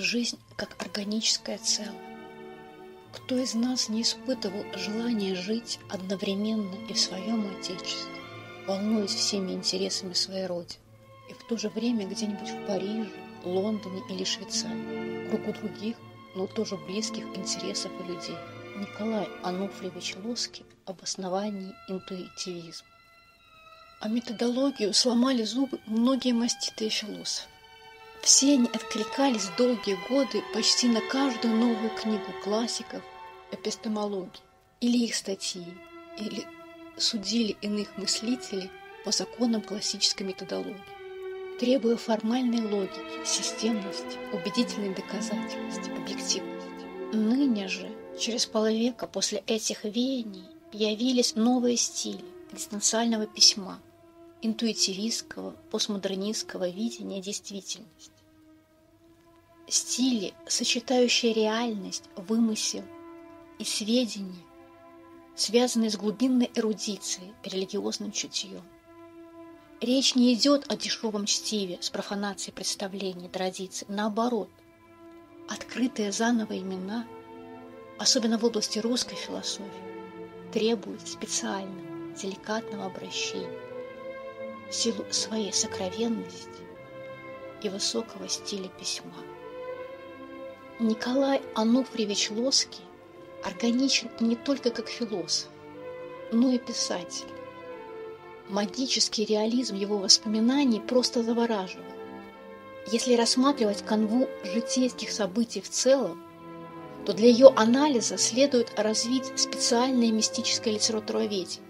жизнь как органическое целое. Кто из нас не испытывал желания жить одновременно и в своем Отечестве, волнуясь всеми интересами своей Родины, и в то же время где-нибудь в Париже, Лондоне или Швейцарии, кругу других, но тоже близких интересов и людей. Николай Ануфриевич Лоский об основании интуитивизма. А методологию сломали зубы многие маститые философы. Все они откликались долгие годы почти на каждую новую книгу классиков эпистемологии или их статьи, или судили иных мыслителей по законам классической методологии, требуя формальной логики, системности, убедительной доказательности, объективности. Ныне же, через полвека после этих веяний, появились новые стили дистанциального письма, интуитивистского, постмодернистского видения действительности стили, сочетающие реальность, вымысел и сведения, связанные с глубинной эрудицией, религиозным чутьем. Речь не идет о дешевом чтиве с профанацией представлений, традиций. Наоборот, открытые заново имена, особенно в области русской философии, требуют специального, деликатного обращения силу своей сокровенности и высокого стиля письма. Николай Ануфриевич Лоский органичен не только как философ, но и писатель. Магический реализм его воспоминаний просто завораживал. Если рассматривать канву житейских событий в целом, то для ее анализа следует развить специальное мистическое литературоведение.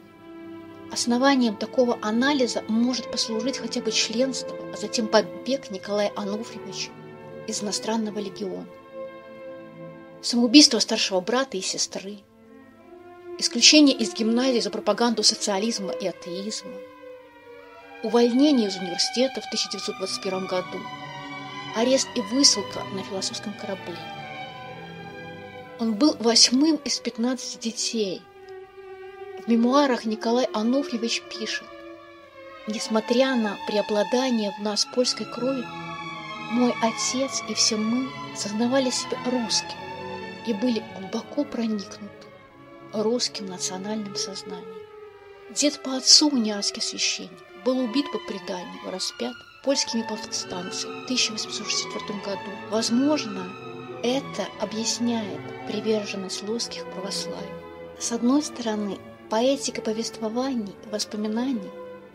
Основанием такого анализа может послужить хотя бы членство, а затем побег Николая Ануфриевича из иностранного легиона самоубийство старшего брата и сестры, исключение из гимназии за пропаганду социализма и атеизма, увольнение из университета в 1921 году, арест и высылка на философском корабле. Он был восьмым из 15 детей. В мемуарах Николай Ануфьевич пишет, «Несмотря на преобладание в нас польской крови, мой отец и все мы сознавали себя русскими и были глубоко проникнуты русским национальным сознанием. Дед по отцу, униатский священник, был убит по преданию, распят польскими повстанцами в 1864 году. Возможно, это объясняет приверженность русских православию. С одной стороны, поэтика повествований и воспоминаний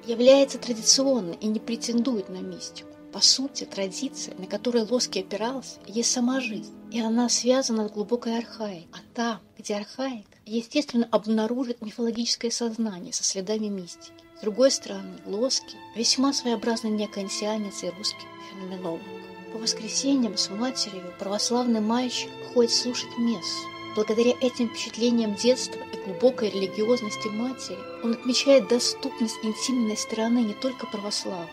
является традиционной и не претендует на мистику. По сути, традиция, на которой Лоски опирался, есть сама жизнь, и она связана с глубокой архаикой. А там, где архаик, естественно, обнаружит мифологическое сознание со следами мистики. С другой стороны, Лоски – весьма своеобразный неконсианец и русский феноменолог. По воскресеньям с матерью православный мальчик ходит слушать мессу. Благодаря этим впечатлениям детства и глубокой религиозности матери он отмечает доступность интимной стороны не только православия,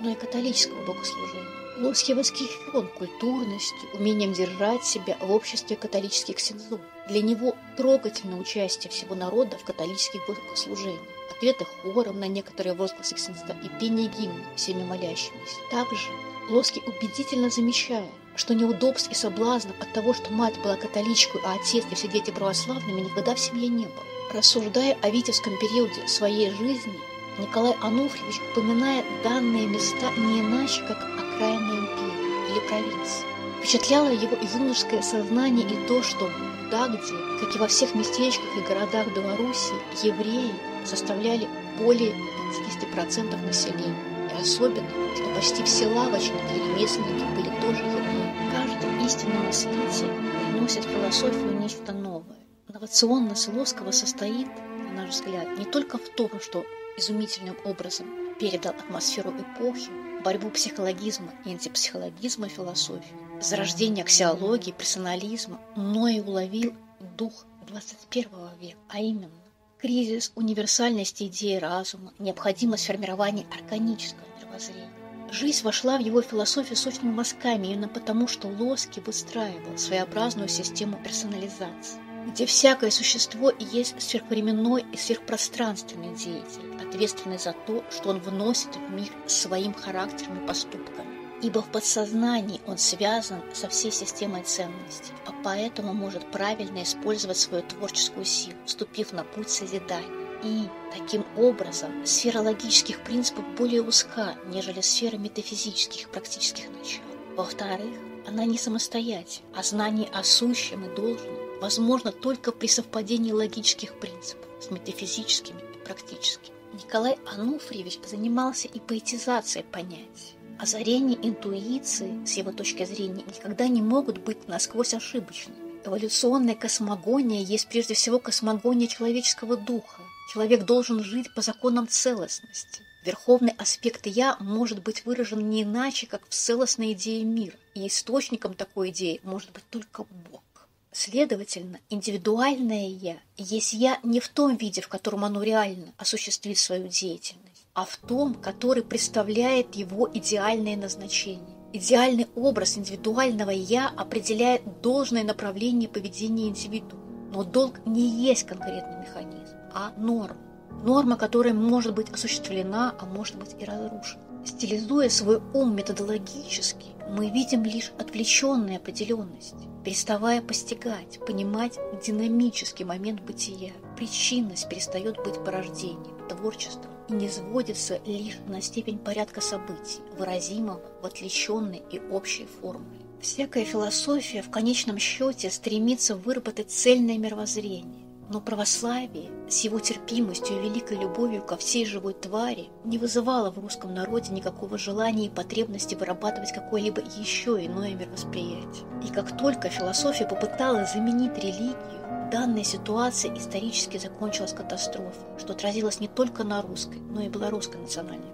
но и католического богослужения. Лоский восхищен культурностью, умением держать себя в обществе католических сензов. Для него трогательно участие всего народа в католических богослужениях, ответы хором на некоторые возгласы ксенза и пение гимна всеми молящимися. Также Лоский убедительно замечает, что неудобств и соблазнов от того, что мать была католичкой, а отец и все дети православными, никогда в семье не было. Рассуждая о витебском периоде своей жизни, Николай Ануфриевич упоминает данные места не иначе, как окраины империи или провинции. Впечатляло его юношеское сознание и то, что да, где, как и во всех местечках и городах Беларуси, евреи составляли более 50% населения. И особенно, что почти все лавочники и ремесленники были тоже евреи. Истинный мыслитель приносит философию нечто новое. Инновационность Лоскова состоит, на наш взгляд, не только в том, что изумительным образом передал атмосферу эпохи, борьбу психологизма и антипсихологизма философии, зарождение аксиологии, персонализма, но и уловил дух 21 века, а именно кризис универсальности идеи разума, необходимость формирования органического мировоззрения. Жизнь вошла в его философию сочными мазками именно потому, что Лоски выстраивал своеобразную систему персонализации где всякое существо есть сверхвременной и сверхпространственный деятель, ответственный за то, что он вносит в мир своим характером и поступками. ибо в подсознании он связан со всей системой ценностей, а поэтому может правильно использовать свою творческую силу, вступив на путь созидания. И, таким образом, сфера логических принципов более узка, нежели сфера метафизических практических начал. Во-вторых, она не самостоятельна, а знание о сущем и должном возможно только при совпадении логических принципов с метафизическими и практическими. Николай Ануфриевич занимался и поэтизацией понятий. Озарение интуиции, с его точки зрения, никогда не могут быть насквозь ошибочными. Эволюционная космогония есть прежде всего космогония человеческого духа. Человек должен жить по законам целостности. Верховный аспект «я» может быть выражен не иначе, как в целостной идее мира, и источником такой идеи может быть только Бог. Следовательно, индивидуальное «я» есть «я» не в том виде, в котором оно реально осуществит свою деятельность, а в том, который представляет его идеальное назначение. Идеальный образ индивидуального «я» определяет должное направление поведения индивидуума. Но долг не есть конкретный механизм, а норма. Норма, которая может быть осуществлена, а может быть и разрушена. Стилизуя свой ум методологически, мы видим лишь отвлеченные определенности, переставая постигать, понимать динамический момент бытия. Причинность перестает быть порождением, творчеством и не сводится лишь на степень порядка событий, выразимого в отвлеченной и общей формуле. Всякая философия в конечном счете стремится выработать цельное мировоззрение, но православие с его терпимостью и великой любовью ко всей живой твари не вызывало в русском народе никакого желания и потребности вырабатывать какое-либо еще иное мировосприятие. И как только философия попыталась заменить религию, данная ситуация исторически закончилась катастрофой, что отразилось не только на русской, но и белорусской национальной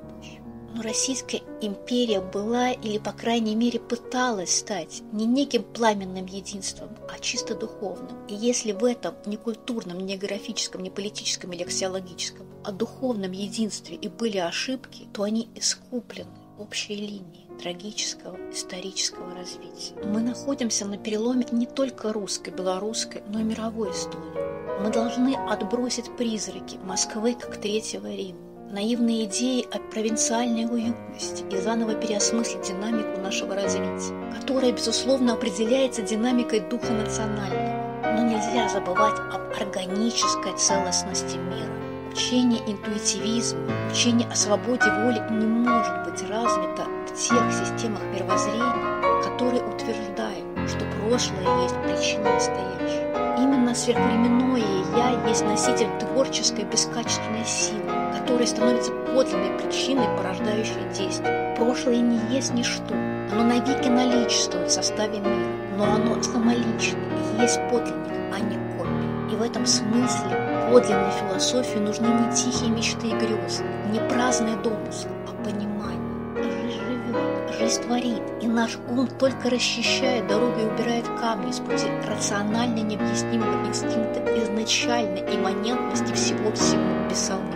но Российская империя была или, по крайней мере, пыталась стать не неким пламенным единством, а чисто духовным. И если в этом не культурном, не географическом, не политическом или аксиологическом, а духовном единстве и были ошибки, то они искуплены общей линией трагического исторического развития. Мы находимся на переломе не только русской, белорусской, но и мировой истории. Мы должны отбросить призраки Москвы как Третьего Рима наивные идеи о провинциальной уютности и заново переосмыслить динамику нашего развития, которая, безусловно, определяется динамикой духа национального. Но нельзя забывать об органической целостности мира. Учение интуитивизма, учение о свободе воли не может быть развито в тех системах мировоззрения, которые утверждают, что прошлое есть причина настоящего. Именно сверхвременное «я» есть носитель творческой бескачественной силы, которая становится подлинной причиной, порождающей действие. Прошлое не есть ничто. Оно навеки наличествует в составе мира, но оно самолично и есть подлинник, а не копия. И в этом смысле подлинной философии нужны не тихие мечты и грезы, не праздные домыслы, а понимание. Жизнь живет, жизнь творит, и наш ум только расчищает дорогу и убирает камни с пути рационально необъяснимого инстинкта изначальной имманентности всего-всего, писал Николай.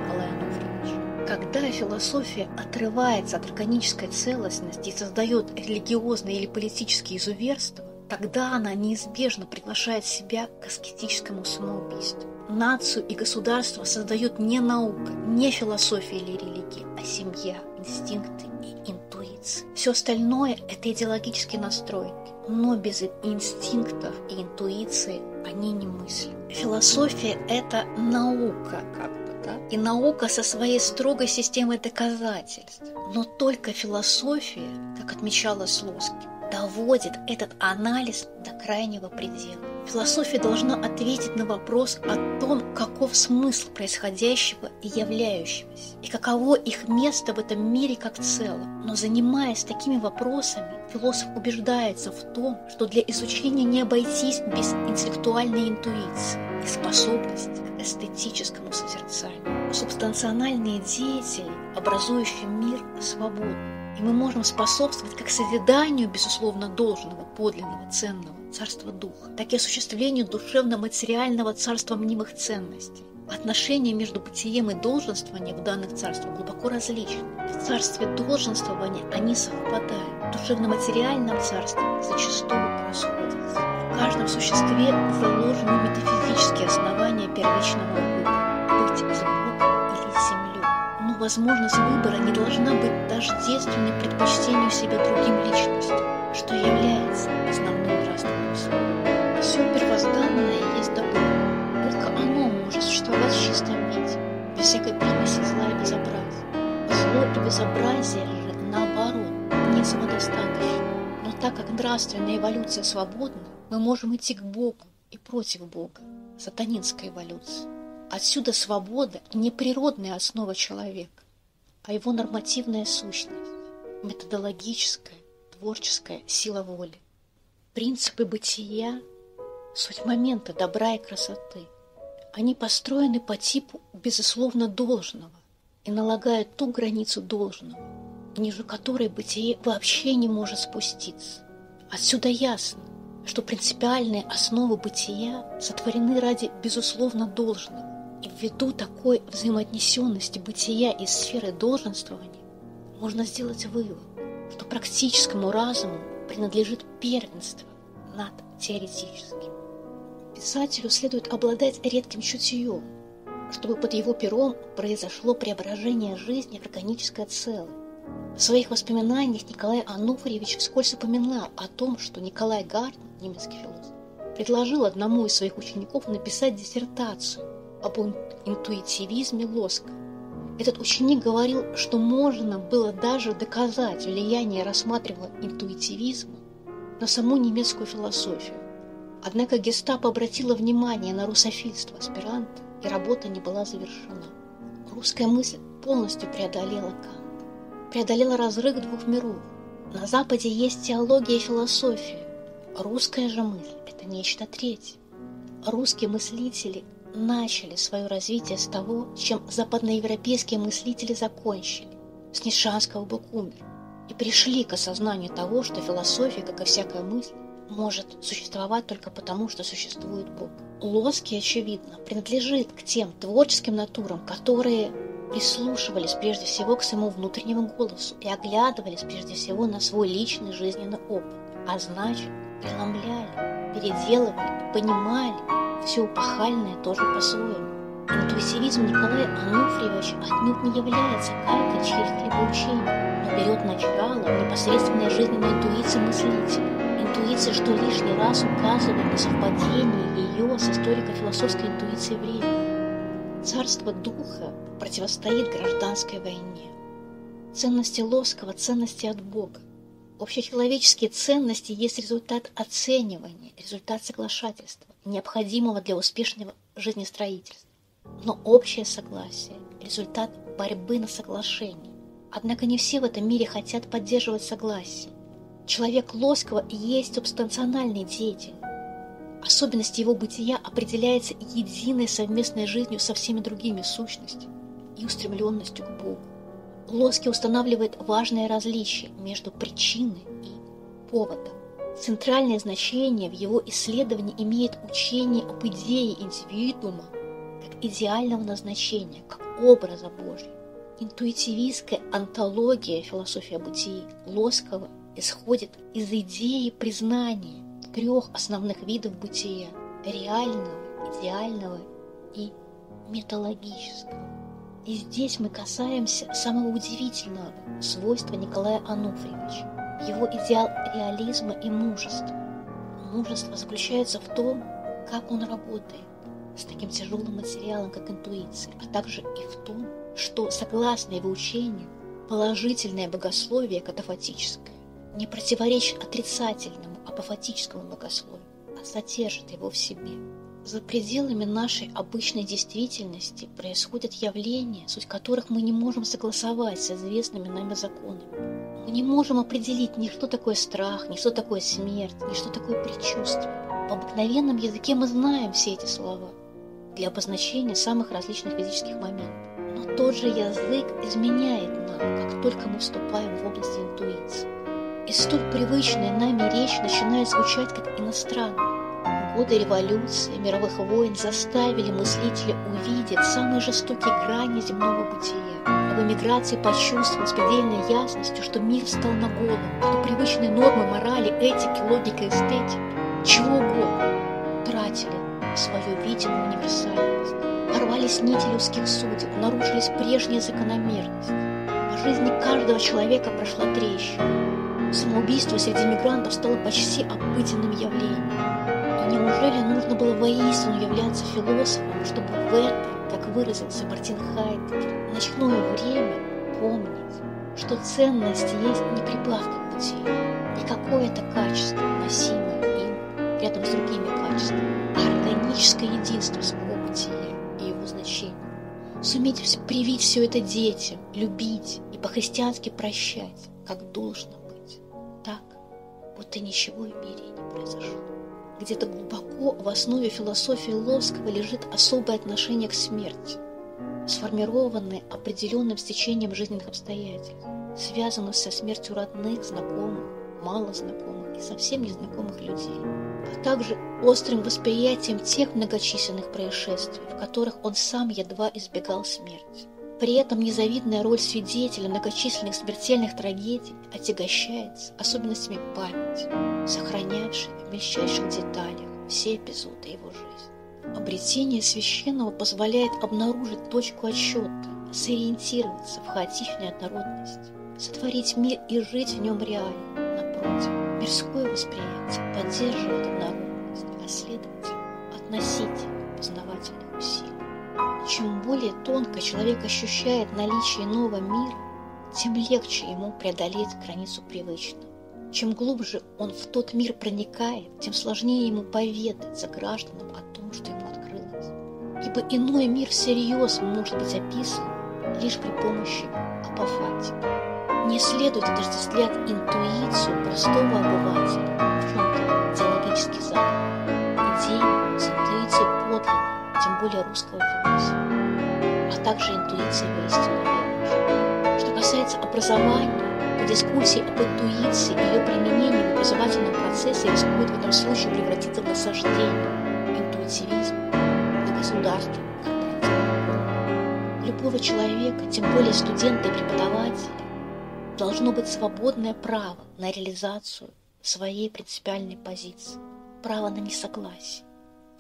Когда философия отрывается от органической целостности и создает религиозные или политические изуверства, тогда она неизбежно приглашает себя к аскетическому самоубийству. Нацию и государство создает не наука, не философия или религия, а семья, инстинкты и интуиция. Все остальное – это идеологические настройки, но без инстинктов и интуиции они не мыслят. Философия – это наука, как да? и наука со своей строгой системой доказательств. Но только философия, как отмечала Слуцкий, доводит этот анализ до крайнего предела. Философия должна ответить на вопрос о том, каков смысл происходящего и являющегося, и каково их место в этом мире как целом. Но занимаясь такими вопросами, философ убеждается в том, что для изучения не обойтись без интеллектуальной интуиции и способности к эстетическому созерцанию. Субстанциональные деятели, образующие мир, свободны и мы можем способствовать как созиданию, безусловно, должного, подлинного, ценного царства духа, так и осуществлению душевно-материального царства мнимых ценностей. Отношения между бытием и долженствованием в данных царствах глубоко различны. В царстве долженствования они совпадают, в душевно-материальном царстве зачастую расходятся. В каждом существе заложены метафизические основания первичного выбора – быть Богом или землей. Но возможность выбора не должна быть тождественной предпочтению себя другим личностям, что является основным без всякой примеси зла и безобразия. Зло и безобразие наоборот, не самодостаточно. Но так как нравственная эволюция свободна, мы можем идти к Богу и против Бога, сатанинской эволюции. Отсюда свобода не природная основа человека, а его нормативная сущность, методологическая, творческая сила воли. Принципы бытия – суть момента добра и красоты. Они построены по типу безусловно должного и налагают ту границу должного, ниже которой бытие вообще не может спуститься. Отсюда ясно, что принципиальные основы бытия сотворены ради безусловно должного. И ввиду такой взаимоотнесенности бытия и сферы долженствования можно сделать вывод, что практическому разуму принадлежит первенство над теоретическим. Писателю следует обладать редким чутьем, чтобы под его пером произошло преображение жизни в органическое целое. В своих воспоминаниях Николай Ануфриевич вскользь упоминал о том, что Николай Гартн, немецкий философ, предложил одному из своих учеников написать диссертацию об интуитивизме Лоска. Этот ученик говорил, что можно было даже доказать влияние рассматриваемого интуитивизма на саму немецкую философию. Однако гестапо обратило внимание на русофильство аспиранта, и работа не была завершена. Русская мысль полностью преодолела Кант, преодолела разрыв двух миров. На Западе есть теология и философия. Русская же мысль – это нечто третье. Русские мыслители начали свое развитие с того, чем западноевропейские мыслители закончили, с Нишанского Бекумера, и пришли к осознанию того, что философия, как и всякая мысль, может существовать только потому, что существует Бог. Лоски, очевидно, принадлежит к тем творческим натурам, которые прислушивались прежде всего к своему внутреннему голосу и оглядывались прежде всего на свой личный жизненный опыт, а значит, преломляли, переделывали, понимали, все упахальное тоже по-своему. Интуитивизм Николая Ануфриевича отнюдь не является калькой чьих-либо учений, но берет начало в непосредственной жизненной интуиции мыслителя. Интуиция, что лишний раз указывает на совпадение ее с историко-философской интуицией времени. Царство духа противостоит гражданской войне. Ценности Лоскова – ценности от Бога. Общечеловеческие ценности есть результат оценивания, результат соглашательства, необходимого для успешного жизнестроительства. Но общее согласие – результат борьбы на соглашении. Однако не все в этом мире хотят поддерживать согласие. Человек Лоскова есть субстанциональный деятель. Особенность его бытия определяется единой совместной жизнью со всеми другими сущностями и устремленностью к Богу. Лоски устанавливает важное различие между причиной и поводом. Центральное значение в его исследовании имеет учение об идее индивидуума как идеального назначения, как образа Божьего. Интуитивистская антология философии бытии Лоскова исходит из идеи признания трех основных видов бытия – реального, идеального и металлогического. И здесь мы касаемся самого удивительного свойства Николая Ануфриевича, его идеал реализма и мужества. Мужество заключается в том, как он работает с таким тяжелым материалом, как интуиция, а также и в том, что, согласно его учению, положительное богословие катафатическое не противоречит отрицательному апофатическому богословию, а содержит его в себе. За пределами нашей обычной действительности происходят явления, суть которых мы не можем согласовать с известными нами законами. Мы не можем определить ни что такое страх, ни что такое смерть, ни что такое предчувствие. В обыкновенном языке мы знаем все эти слова для обозначения самых различных физических моментов. Но тот же язык изменяет нам, как только мы вступаем в область интуиции. И столь привычная нами речь начинает звучать как иностранная. Годы революции, мировых войн заставили мыслителя увидеть самые жестокие грани земного бытия. В эмиграции почувствовал с предельной ясностью, что мир встал на голову, что привычные нормы морали, этики, логика, эстетики, чего угодно, тратили свою видимую универсальность. Порвались нити людских судеб, нарушились прежние закономерности. По жизни каждого человека прошла трещина. Самоубийство среди мигрантов стало почти обыденным явлением. И неужели нужно было воистину являться философом, чтобы в это, как выразился Мартин Хайдегер, ночное время помнить, что ценность есть не прибавка к бытию, не какое-то качество, носимое им рядом с другими качествами, а органическое единство с бытия и его значением. Суметь привить все это детям, любить и по-христиански прощать, как должно будто ничего в мире не произошло. Где-то глубоко в основе философии Лоскова лежит особое отношение к смерти, сформированное определенным стечением жизненных обстоятельств, связанных со смертью родных, знакомых, мало знакомых и совсем незнакомых людей, а также острым восприятием тех многочисленных происшествий, в которых он сам едва избегал смерти. При этом незавидная роль свидетеля многочисленных смертельных трагедий отягощается особенностями памяти, сохранявшей в мельчайших деталях все эпизоды его жизни. Обретение священного позволяет обнаружить точку отсчета, сориентироваться в хаотичной однородности, сотворить мир и жить в нем реально. Напротив, мирское восприятие поддерживает однородность, а следовательно, относительно. Чем более тонко человек ощущает наличие нового мира, тем легче ему преодолеть границу привычного. Чем глубже он в тот мир проникает, тем сложнее ему поведать за гражданам о том, что ему открылось. Ибо иной мир всерьез может быть описан лишь при помощи апофатики. Не следует отождествлять интуицию простого обывателя в чем-то теологически заданном, идею с интуицией подлинной, тем более русского философа, а также интуицией воистину верующего. Что касается образования, то дискуссии об интуиции и ее применении в образовательном процессе рискует в этом случае превратиться в насаждение интуитивизма на корпоративный Любого человека, тем более студента и преподавателя, должно быть свободное право на реализацию своей принципиальной позиции, право на несогласие.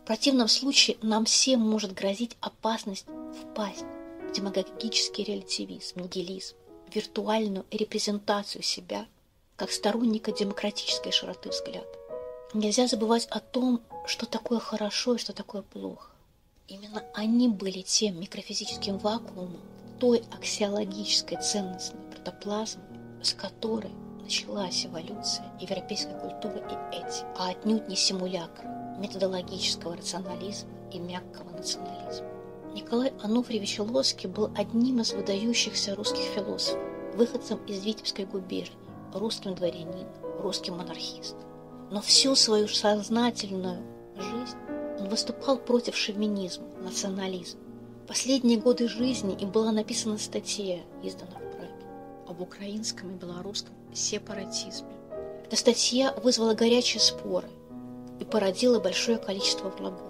В противном случае нам всем может грозить опасность впасть в демагогический релятивизм, нигилизм, виртуальную репрезентацию себя как сторонника демократической широты взгляда. Нельзя забывать о том, что такое хорошо и что такое плохо. Именно они были тем микрофизическим вакуумом, той аксиологической ценностной протоплазмой, с которой началась эволюция европейской культуры и этики, а отнюдь не симулякр методологического рационализма и мягкого национализма. Николай Ануфриевич Лоский был одним из выдающихся русских философов, выходцем из Витебской губернии, русским дворянином, русским монархистом. Но всю свою сознательную жизнь он выступал против шовинизма, национализма. Последние годы жизни им была написана статья, изданная в Праге, об украинском и белорусском сепаратизме. Эта статья вызвала горячие споры и породила большое количество врагов.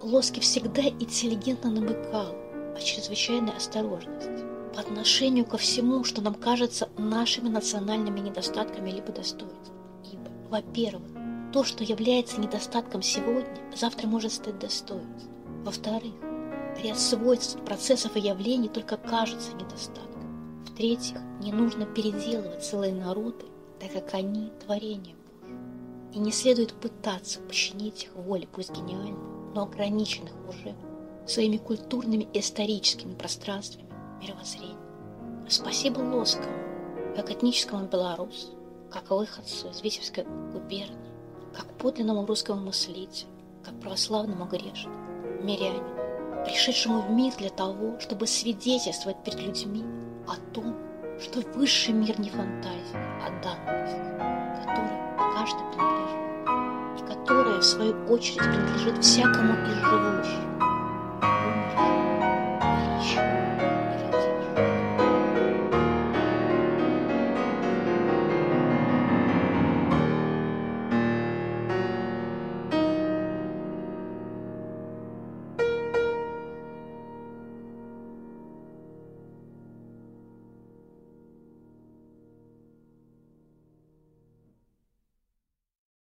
Лоски всегда интеллигентно намыкал о чрезвычайной осторожности по отношению ко всему, что нам кажется нашими национальными недостатками либо достоинствами. Ибо, во-первых, то, что является недостатком сегодня, завтра может стать достоинством. Во-вторых, ряд свойств, процессов и явлений только кажется недостатком. В-третьих, не нужно переделывать целые народы, так как они – творение Божие. И не следует пытаться починить их воле, пусть гениально, но ограниченных уже своими культурными и историческими пространствами мировоззрения. Спасибо Лоскому, как этническому белорусу, как выходцу из Витебской губернии, как подлинному русскому мыслителю, как православному грешнику, мирянину, пришедшему в мир для того, чтобы свидетельствовать перед людьми о том, что высший мир не фантазия, а данность, которой каждый принадлежит, и которая, в свою очередь, принадлежит всякому из живущих,